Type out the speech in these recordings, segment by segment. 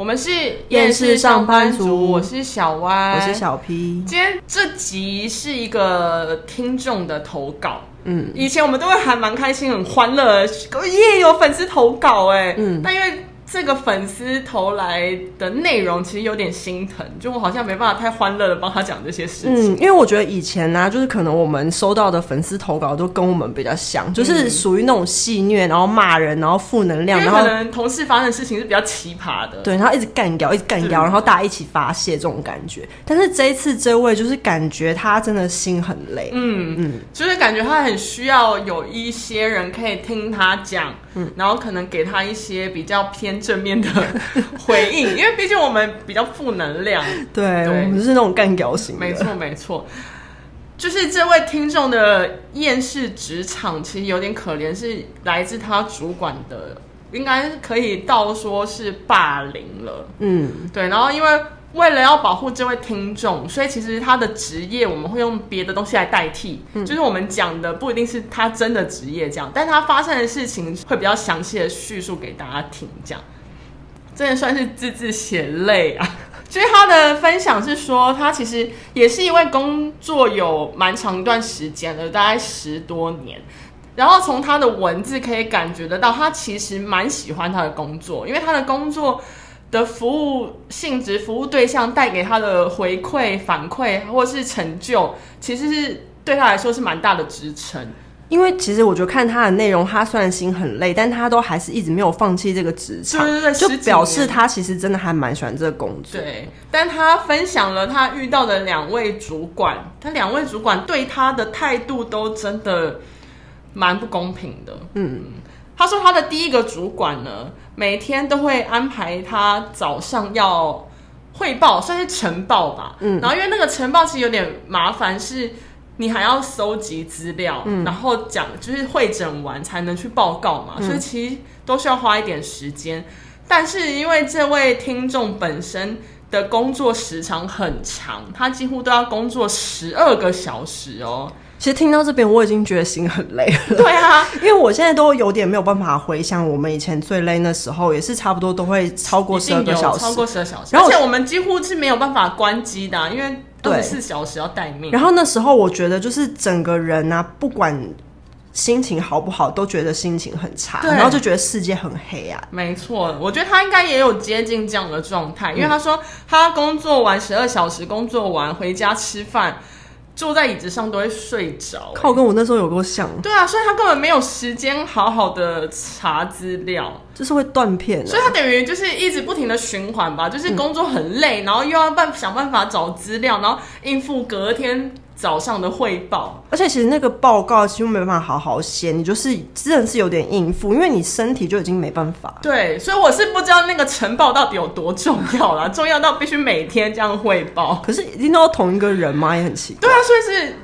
我们是厌世上班族，我是小歪，我是小 P。今天这集是一个听众的投稿，嗯，以前我们都会还蛮开心、很欢乐，耶，有粉丝投稿哎，嗯，但因为。这个粉丝投来的内容其实有点心疼，就我好像没办法太欢乐的帮他讲这些事情。嗯，因为我觉得以前呢、啊，就是可能我们收到的粉丝投稿都跟我们比较像，就是属于那种戏虐，然后骂人，然后负能量，然后可能同事发生的事情是比较奇葩的，对，然后一直干掉，一直干掉，然后大家一起发泄这种感觉。但是这一次这位就是感觉他真的心很累，嗯嗯，就是感觉他很需要有一些人可以听他讲，嗯，然后可能给他一些比较偏。正面的回应，因为毕竟我们比较负能量，对，对我们是那种干屌型。没错，没错，就是这位听众的厌世职场，其实有点可怜，是来自他主管的，应该可以到说是霸凌了。嗯，对。然后，因为为了要保护这位听众，所以其实他的职业我们会用别的东西来代替，嗯、就是我们讲的不一定是他真的职业这样，但他发生的事情会比较详细的叙述给大家听，这样。真的算是字字血泪啊！所以他的分享是说，他其实也是因为工作有蛮长一段时间了，大概十多年。然后从他的文字可以感觉得到，他其实蛮喜欢他的工作，因为他的工作的服务性质、服务对象带给他的回馈、反馈或是成就，其实是对他来说是蛮大的支撑。因为其实我觉得看他的内容，他虽然心很累，但他都还是一直没有放弃这个职场，对对对，就表示他其实真的还蛮喜欢这个工作。对，但他分享了他遇到的两位主管，他两位主管对他的态度都真的蛮不公平的。嗯，他说他的第一个主管呢，每天都会安排他早上要汇报，算是晨报吧。嗯，然后因为那个晨报其实有点麻烦，是。你还要搜集资料，嗯、然后讲就是会诊完才能去报告嘛，嗯、所以其实都需要花一点时间。但是因为这位听众本身的工作时长很长，他几乎都要工作十二个小时哦。其实听到这边我已经觉得心很累了。对啊，因为我现在都有点没有办法回想我们以前最累那时候，也是差不多都会超过十二个小时，超过十二小时。而且我们几乎是没有办法关机的、啊，因为。二十四小时要待命，然后那时候我觉得就是整个人啊，不管心情好不好，都觉得心情很差，然后就觉得世界很黑暗。没错，我觉得他应该也有接近这样的状态，因为他说他工作完十二小时，工作完回家吃饭。坐在椅子上都会睡着、欸，靠，跟我那时候有多像。对啊，所以他根本没有时间好好的查资料，就是会断片、啊。所以他等于就是一直不停的循环吧，就是工作很累，嗯、然后又要办想办法找资料，然后应付隔天。早上的汇报，而且其实那个报告其实没办法好好写，你就是真的是有点应付，因为你身体就已经没办法。对，所以我是不知道那个晨报到底有多重要啦，重要到必须每天这样汇报。可是一定都要同一个人吗？也很奇怪。对啊，所以是。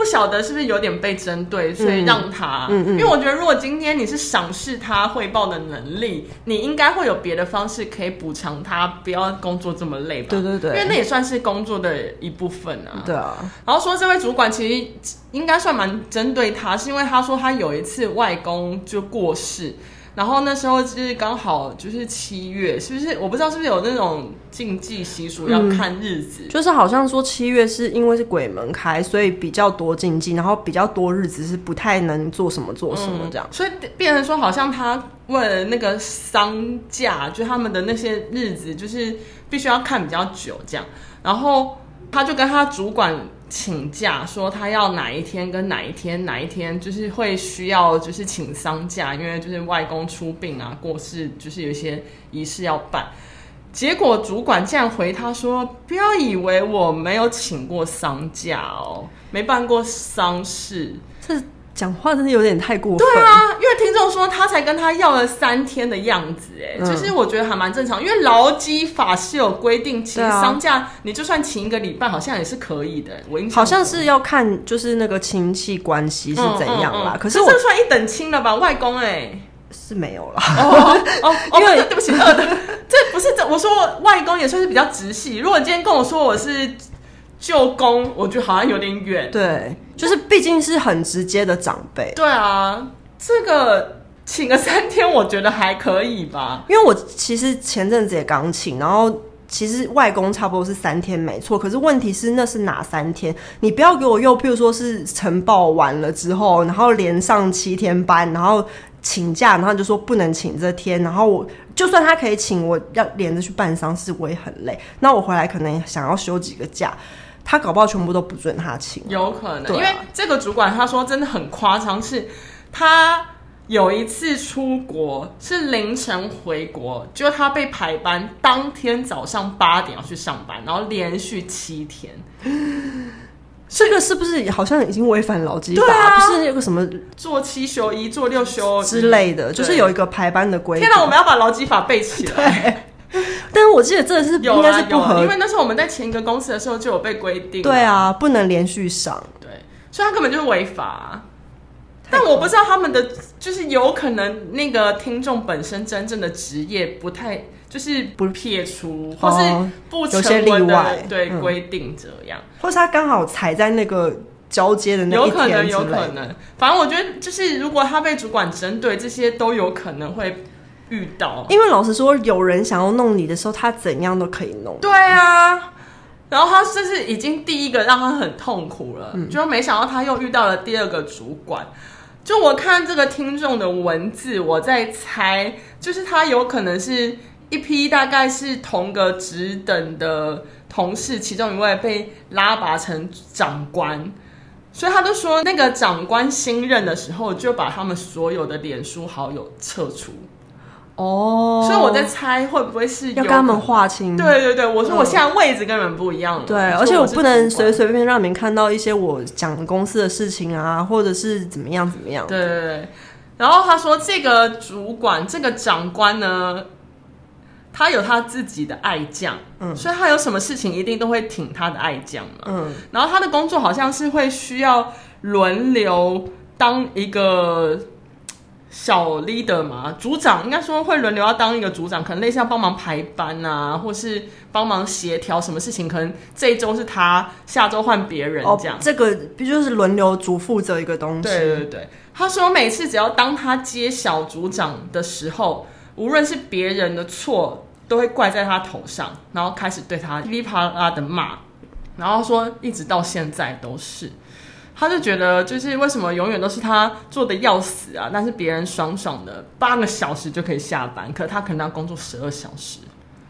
不晓得是不是有点被针对，所以让他。嗯嗯，因为我觉得，如果今天你是赏识他汇报的能力，你应该会有别的方式可以补偿他，不要工作这么累吧？对对对，因为那也算是工作的一部分啊。对啊。然后说这位主管其实应该算蛮针对他，是因为他说他有一次外公就过世。然后那时候就是刚好就是七月，是不是？我不知道是不是有那种禁忌习俗要看日子，嗯，就是好像说七月是因为是鬼门开，所以比较多禁忌，然后比较多日子是不太能做什么做什么这样，嗯，所以变成说好像他为了那个丧假，就他们的那些日子就是必须要看比较久这样，然后他就跟他主管。请假说他要哪一天跟哪一天哪一天，就是会需要就是请丧假，因为就是外公出殡啊过世，就是有些仪式要办。结果主管竟然回他说：“不要以为我没有请过丧假哦，没办过丧事。”这。讲话真的有点太过分。对啊，因为听众说他才跟他要了三天的样子，哎、嗯，其实我觉得还蛮正常。因为劳基法是有规定，请丧假你就算请一个礼拜，好像也是可以的。我好像是要看就是那个亲戚关系是怎样啦。嗯嗯嗯、可是我这算一等亲了吧？外公哎是没有了。哦 哦，因为对不起，二的这不是这我说外公也算是比较直系。如果你今天跟我说我是。舅公，我觉得好像有点远。对，就是毕竟是很直接的长辈。对啊，这个请个三天，我觉得还可以吧。因为我其实前阵子也刚请，然后其实外公差不多是三天没错，可是问题是那是哪三天？你不要给我又譬如说是晨报完了之后，然后连上七天班，然后请假，然后就说不能请这天，然后我就算他可以请，我要连着去办丧事，我也很累。那我回来可能想要休几个假，他搞不好全部都不准他请，有可能，啊、因为这个主管他说真的很夸张，是他。有一次出国是凌晨回国，就他被排班，当天早上八点要去上班，然后连续七天。这个是不是好像已经违反劳基法？啊、不是有个什么做七休一、做六休之类的，就是有一个排班的规定。天哪，我们要把劳基法背起来。但我记得这是应该是不合，因为那时候我们在前一个公司的时候就有被规定。对啊，不能连续上。对，所以他根本就是违法。但我不知道他们的就是有可能那个听众本身真正的职业不太就是不撇除，或是不成文的对规定这样，或是他刚好踩在那个交接的那一，有可能有可能。反正我觉得就是如果他被主管针对，这些都有可能会遇到。因为老实说，有人想要弄你的时候，他怎样都可以弄。对啊，然后他这是已经第一个让他很痛苦了，嗯、就没想到他又遇到了第二个主管。就我看这个听众的文字，我在猜，就是他有可能是一批大概是同个职等的同事，其中一位被拉拔成长官，所以他就说那个长官新任的时候，就把他们所有的脸书好友撤除。哦，所以我在猜会不会是要跟他们划清？对对对，我说我现在位置跟人不一样了。对，而且我不能随随便便让你们看到一些我讲公司的事情啊，或者是怎么样怎么样。对对对。然后他说，这个主管这个长官呢，他有他自己的爱将，嗯，所以他有什么事情一定都会挺他的爱将嘛，嗯。然后他的工作好像是会需要轮流当一个。小 leader 嘛，组长应该说会轮流要当一个组长，可能类似要帮忙排班啊，或是帮忙协调什么事情，可能这一周是他，下周换别人这样。哦、这个不就是轮流主负责一个东西？对对对，他说每次只要当他接小组长的时候，无论是别人的错，都会怪在他头上，然后开始对他噼里啪啦的骂，然后说一直到现在都是。他就觉得，就是为什么永远都是他做的要死啊，但是别人爽爽的八个小时就可以下班，可他可能要工作十二小时。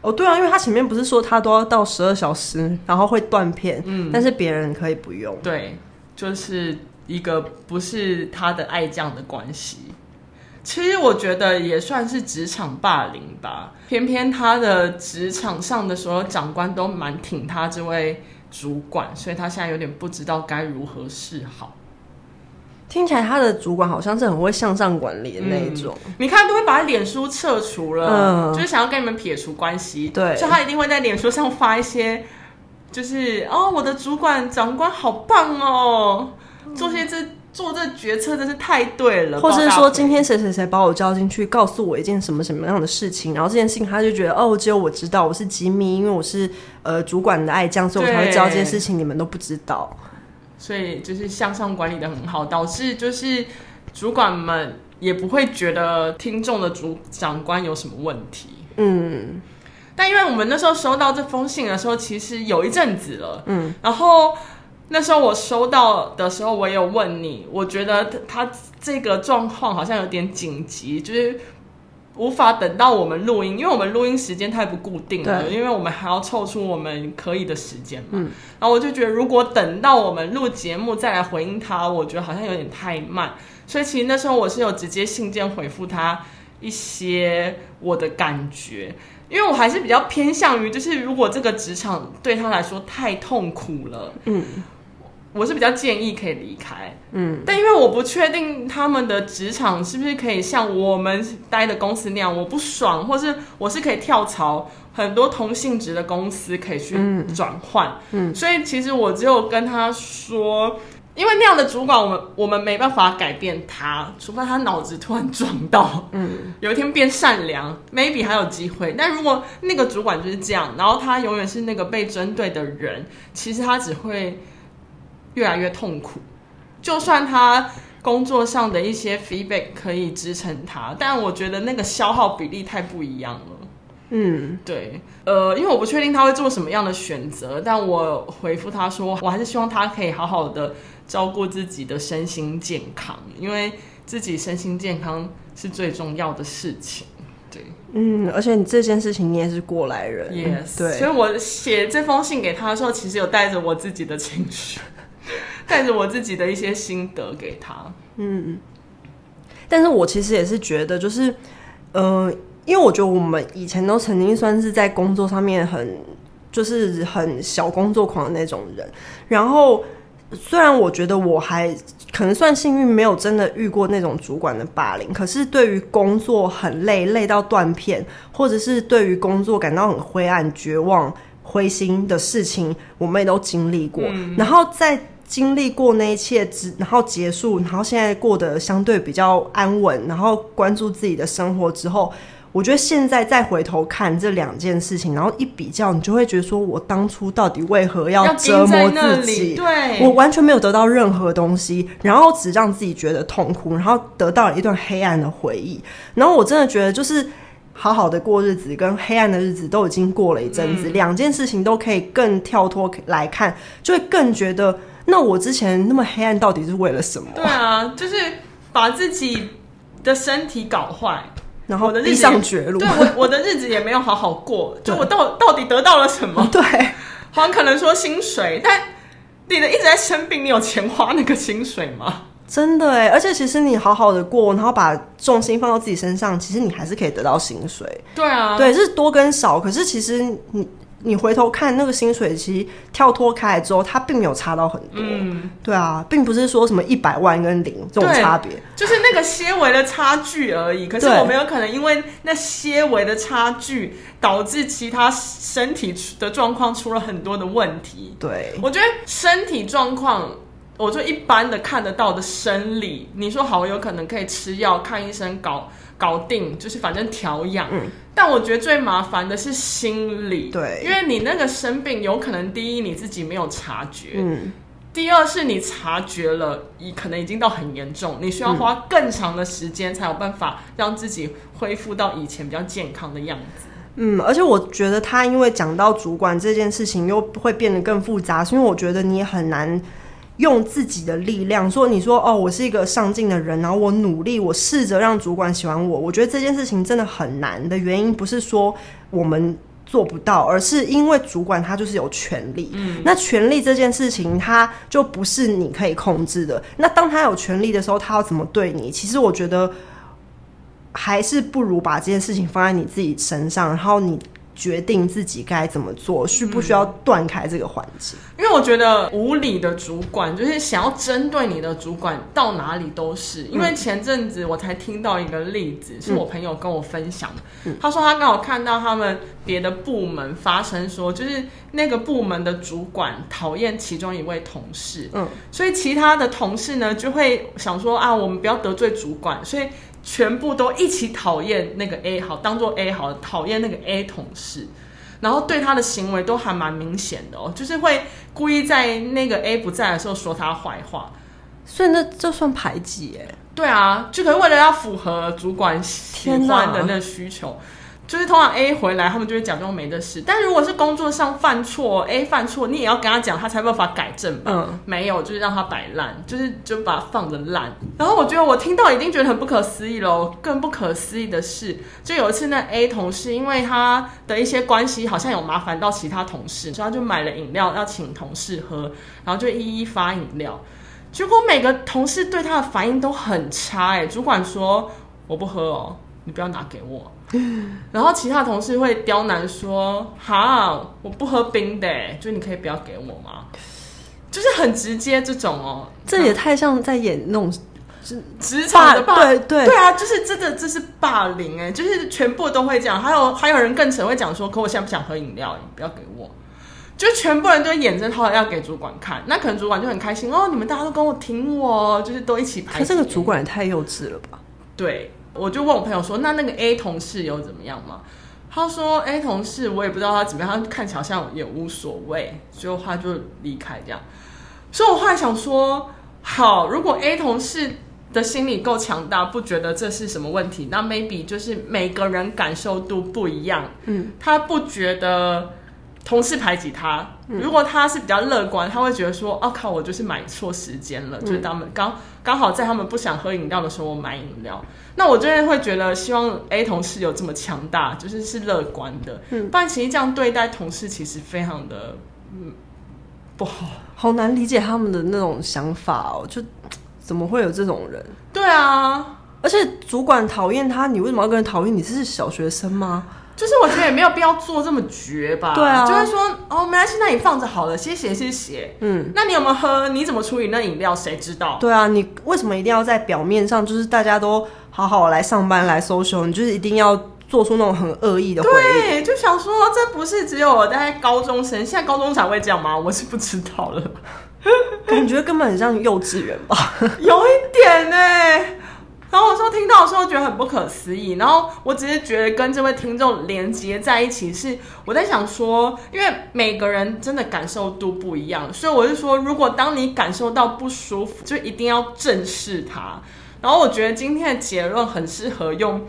哦，对啊，因为他前面不是说他都要到十二小时，然后会断片，嗯，但是别人可以不用。对，就是一个不是他的爱将的关系。其实我觉得也算是职场霸凌吧，偏偏他的职场上的所有长官都蛮挺他这位。主管，所以他现在有点不知道该如何是好。听起来他的主管好像是很会向上管理的那一种。嗯、你看，都会把他脸书撤除了，嗯、就是想要跟你们撇除关系。对，所以他一定会在脸书上发一些，就是哦，我的主管长官好棒哦，做些这。做这决策真是太对了，或者是说今天谁谁谁把我叫进去，告诉我一件什么什么样的事情，然后这件事情他就觉得哦，只有我知道，我是吉米，因为我是呃主管的爱将，所以我才会知道这件事情，你们都不知道。所以就是向上管理的很好，导致就是主管们也不会觉得听众的主长官有什么问题。嗯，但因为我们那时候收到这封信的时候，其实有一阵子了，嗯，然后。那时候我收到的时候，我也有问你，我觉得他这个状况好像有点紧急，就是无法等到我们录音，因为我们录音时间太不固定了，因为我们还要凑出我们可以的时间嘛。嗯。然后我就觉得，如果等到我们录节目再来回应他，我觉得好像有点太慢，所以其实那时候我是有直接信件回复他一些我的感觉。因为我还是比较偏向于，就是如果这个职场对他来说太痛苦了，嗯。我是比较建议可以离开，嗯，但因为我不确定他们的职场是不是可以像我们待的公司那样，我不爽，或是我是可以跳槽很多同性质的公司可以去转换，嗯，所以其实我只有跟他说，因为那样的主管，我们我们没办法改变他，除非他脑子突然撞到，嗯，有一天变善良，maybe 还有机会。但如果那个主管就是这样，然后他永远是那个被针对的人，其实他只会。越来越痛苦，就算他工作上的一些 feedback 可以支撑他，但我觉得那个消耗比例太不一样了。嗯，对，呃，因为我不确定他会做什么样的选择，但我回复他说，我还是希望他可以好好的照顾自己的身心健康，因为自己身心健康是最重要的事情。对，嗯，而且你这件事情你也是过来人，yes，对，所以我写这封信给他的时候，其实有带着我自己的情绪，带着我自己的一些心得给他。嗯，但是我其实也是觉得，就是，嗯、呃。因为我觉得我们以前都曾经算是在工作上面很，就是很小工作狂的那种人。然后，虽然我觉得我还可能算幸运，没有真的遇过那种主管的霸凌。可是，对于工作很累，累到断片，或者是对于工作感到很灰暗、绝望、灰心的事情，我们也都经历过。嗯。然后在经历过那一切之，然后结束，然后现在过得相对比较安稳，然后关注自己的生活之后。我觉得现在再回头看这两件事情，然后一比较，你就会觉得说，我当初到底为何要折磨自己？对，我完全没有得到任何东西，然后只让自己觉得痛苦，然后得到了一段黑暗的回忆。然后我真的觉得，就是好好的过日子跟黑暗的日子都已经过了一阵子，两、嗯、件事情都可以更跳脱来看，就会更觉得，那我之前那么黑暗到底是为了什么？对啊，就是把自己的身体搞坏。然后地上绝路，对我我的日子也没有好好过，就我到到底得到了什么？对，好像可能说薪水，但你的一直在生病，你有钱花那个薪水吗？真的哎，而且其实你好好的过，然后把重心放到自己身上，其实你还是可以得到薪水。对啊，对，是多跟少，可是其实你。你回头看那个薪水，其实跳脱开来之后，它并没有差到很多。嗯，对啊，并不是说什么一百万跟零这种差别，就是那个些微的差距而已。可是我们有可能因为那些微的差距，导致其他身体的状况出了很多的问题。对，我觉得身体状况，我就一般的看得到的生理，你说好，有可能可以吃药、看医生搞。搞定，就是反正调养。嗯，但我觉得最麻烦的是心理，对，因为你那个生病，有可能第一你自己没有察觉，嗯，第二是你察觉了，你可能已经到很严重，你需要花更长的时间才有办法让自己恢复到以前比较健康的样子。嗯，而且我觉得他因为讲到主管这件事情，又会变得更复杂，是因为我觉得你也很难。用自己的力量说：“你说哦，我是一个上进的人，然后我努力，我试着让主管喜欢我。我觉得这件事情真的很难的原因，不是说我们做不到，而是因为主管他就是有权利。嗯，那权利这件事情，他就不是你可以控制的。那当他有权利的时候，他要怎么对你？其实我觉得还是不如把这件事情放在你自己身上，然后你。”决定自己该怎么做，需不需要断开这个环节？因为我觉得无理的主管就是想要针对你的主管，到哪里都是。因为前阵子我才听到一个例子，是我朋友跟我分享的。嗯、他说他刚好看到他们别的部门发生说，就是那个部门的主管讨厌其中一位同事，嗯，所以其他的同事呢就会想说啊，我们不要得罪主管，所以。全部都一起讨厌那个 A 好，当做 A 好，讨厌那个 A 同事，然后对他的行为都还蛮明显的哦，就是会故意在那个 A 不在的时候说他坏话，所以那这算排挤哎？对啊，就可能为了要符合主管喜欢的那个需求。就是通常 A 回来，他们就会假装没的事。但如果是工作上犯错，A 犯错，你也要跟他讲，他才有办法改正吧？嗯，没有，就是让他摆烂，就是就把它放的烂。然后我觉得我听到已经觉得很不可思议喽。更不可思议的是，就有一次那 A 同事，因为他的一些关系好像有麻烦到其他同事，所以他就买了饮料要请同事喝，然后就一一发饮料。结果每个同事对他的反应都很差，哎，主管说我不喝哦，你不要拿给我。然后其他同事会刁难说：“哈，我不喝冰的，就你可以不要给我吗？”就是很直接这种哦，这也太像在演那种职场的霸，对对对啊，就是真的这是霸凌哎，就是全部都会这样。还有还有人更扯会讲说：“可我现在不想喝饮料，你不要给我。”就全部人都眼睁掏的要给主管看，那可能主管就很开心哦，你们大家都跟我挺我，就是都一起拍。可这个主管也太幼稚了吧？对。我就问我朋友说：“那那个 A 同事有怎么样吗？”他说：“A 同事我也不知道他怎么样，他看起来好像也无所谓，最后他就离开这样。”所以，我后来想说：“好，如果 A 同事的心理够强大，不觉得这是什么问题，那 maybe 就是每个人感受度不一样。嗯，他不觉得同事排挤他。嗯、如果他是比较乐观，他会觉得说：“哦、啊、靠，我就是买错时间了，嗯、就是他们刚刚好在他们不想喝饮料的时候，我买饮料。”那我真的会觉得，希望 A 同事有这么强大，就是是乐观的。嗯，不然其实这样对待同事，其实非常的嗯不好，好难理解他们的那种想法哦，就。怎么会有这种人？对啊，而且主管讨厌他，你为什么要跟人讨厌？你是小学生吗？就是我觉得也没有必要做这么绝吧。对啊，就是说哦，没关系，那你放着好了，谢谢谢谢。嗯，那你有没有喝？你怎么处理那饮料？谁知道？对啊，你为什么一定要在表面上，就是大家都好好来上班来 social，你就是一定要做出那种很恶意的回应？对，就想说这不是只有我在高中生，现在高中才会这样吗？我是不知道了。感觉根本很像幼稚园吧，有一点呢。然后我说听到的时候觉得很不可思议，然后我只是觉得跟这位听众连接在一起，是我在想说，因为每个人真的感受度不一样，所以我就说，如果当你感受到不舒服，就一定要正视它。然后我觉得今天的结论很适合用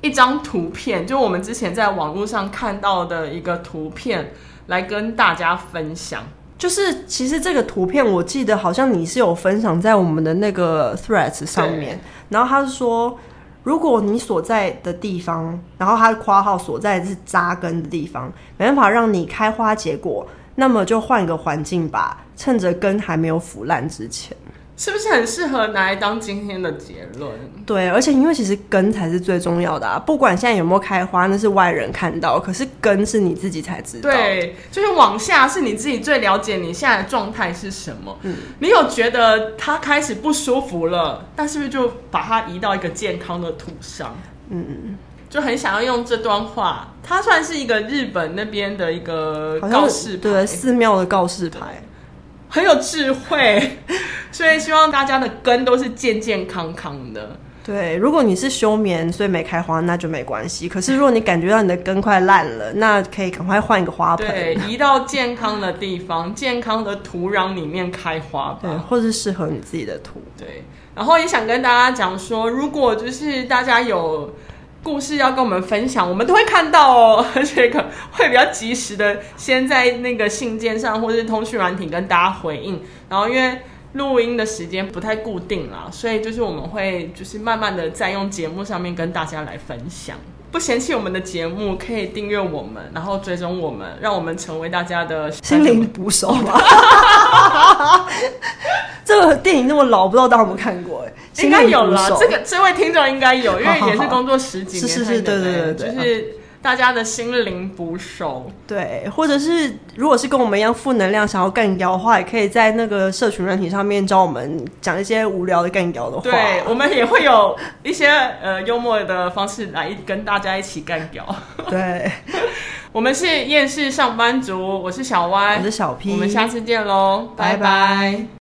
一张图片，就我们之前在网络上看到的一个图片来跟大家分享。就是其实这个图片，我记得好像你是有分享在我们的那个 Threads 上面。然后他是说，如果你所在的地方，然后他的括号所在的是扎根的地方，没办法让你开花结果，那么就换个环境吧，趁着根还没有腐烂之前。是不是很适合拿来当今天的结论？对，而且因为其实根才是最重要的啊！不管现在有没有开花，那是外人看到，可是根是你自己才知道。对，就是往下是你自己最了解你现在的状态是什么。嗯，你有觉得它开始不舒服了，但是不是就把它移到一个健康的土上？嗯，就很想要用这段话，它算是一个日本那边的一个告示牌，对，寺庙的告示牌。很有智慧，所以希望大家的根都是健健康康的。对，如果你是休眠，所以没开花，那就没关系。可是如果你感觉到你的根快烂了，那可以赶快换一个花盆，对，移到健康的地方，健康的土壤里面开花吧，对，或是适合你自己的土。对，然后也想跟大家讲说，如果就是大家有。故事要跟我们分享，我们都会看到哦，而且可会比较及时的先在那个信件上或是通讯软体跟大家回应。然后因为录音的时间不太固定啦，所以就是我们会就是慢慢的在用节目上面跟大家来分享。不嫌弃我们的节目，可以订阅我们，然后追踪我们，让我们成为大家的心灵捕手吧。这个电影那么老，不知道大家有没有看过？哎，应该有了。这个这位听众应该有，因为也是工作十几年，是是是，对对对对，就是。大家的心灵捕手，对，或者是如果是跟我们一样负能量，想要干掉的话，也可以在那个社群软体上面教我们讲一些无聊的干掉的话。对，我们也会有一些呃幽默的方式来跟大家一起干掉。对，我们是厌世上班族，我是小歪，我是小 P，我们下次见喽，拜拜。拜拜。